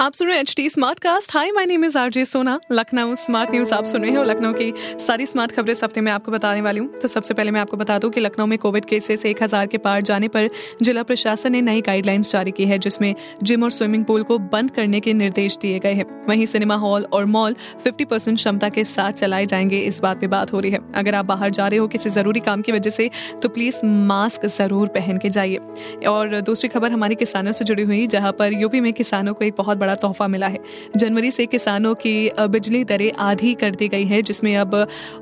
आप सुन रहे हैं H T Smartcast hi my name is RJ Sona Lucknow smart news आप सुन रहे हैं और लखनऊ की सारी स्मार्ट खबरें इस हफ़्ते में आपको बताने वाली हूँ। तो सबसे पहले मैं आपको बता दूँ कि लखनऊ में कोविड केसेस एक हज़ार के पार जाने पर जिला प्रशासन ने नई गाइडलाइंस जारी की है, जिसमें जिम और स्विमिंग पूल को बंद करने के निर्देश दिए गए हैं। वहीं सिनेमा हॉल और मॉल फिफ्टी परसेंट क्षमता के साथ चलाए जाएँगे, इस बात पे बात हो रही है। अगर आप बाहर जा रहे हो किसी ज़रूरी काम की वजह से तो प्लीज़ मास्क ज़रूर पहन के जाइए। और दूसरी खबर हमारी किसानों से जुड़ी हुई, जहाँ पर यूपी में किसानों को एक बहुत बड़ा तोहफा मिला है। जनवरी से किसानों की बिजली दरें आधी कर दी गई है, जिसमें अब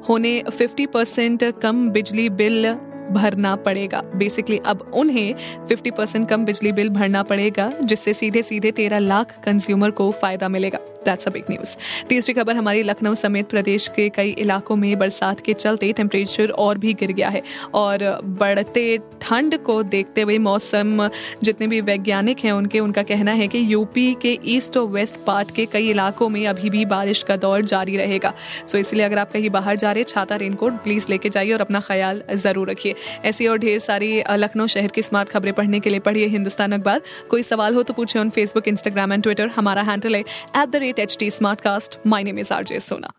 होने 50 परसेंट कम बिजली बिल भरना पड़ेगा। बेसिकली अब उन्हें 50 परसेंट कम बिजली बिल भरना पड़ेगा, जिससे सीधे सीधे 13 लाख कंज्यूमर को फ़ायदा मिलेगा। दैट्स अ बिग न्यूज़ तीसरी खबर, हमारी लखनऊ समेत प्रदेश के कई इलाकों में बरसात के चलते टेम्परेचर और भी गिर गया है। और बढ़ते ठंड को देखते हुए मौसम, जितने भी वैज्ञानिक हैं, उनके, उनका कहना है कि यूपी के ईस्ट और वेस्ट पार्ट के कई इलाकों में अभी भी बारिश का दौर जारी रहेगा। सो इसलिए अगर आप कहीं बाहर जा रहे हैं, छाता रेनकोट प्लीज़ लेके जाइए और अपना ख्याल ज़रूर रखिए। ऐसी और ढेर सारी लखनऊ शहर की स्मार्ट खबरें पढ़ने के लिए पढ़िए हिंदुस्तान अखबार। कोई सवाल हो तो पूछे on Facebook Instagram and Twitter हमारा हैंडल है at the rate H T Smartcast my में इज़ आरजे सोना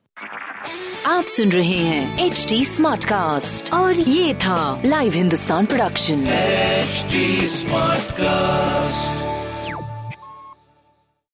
आप सुन रहे हैं एच टी स्मार्ट कास्ट और ये था live Hindustan production H smart Smartcast.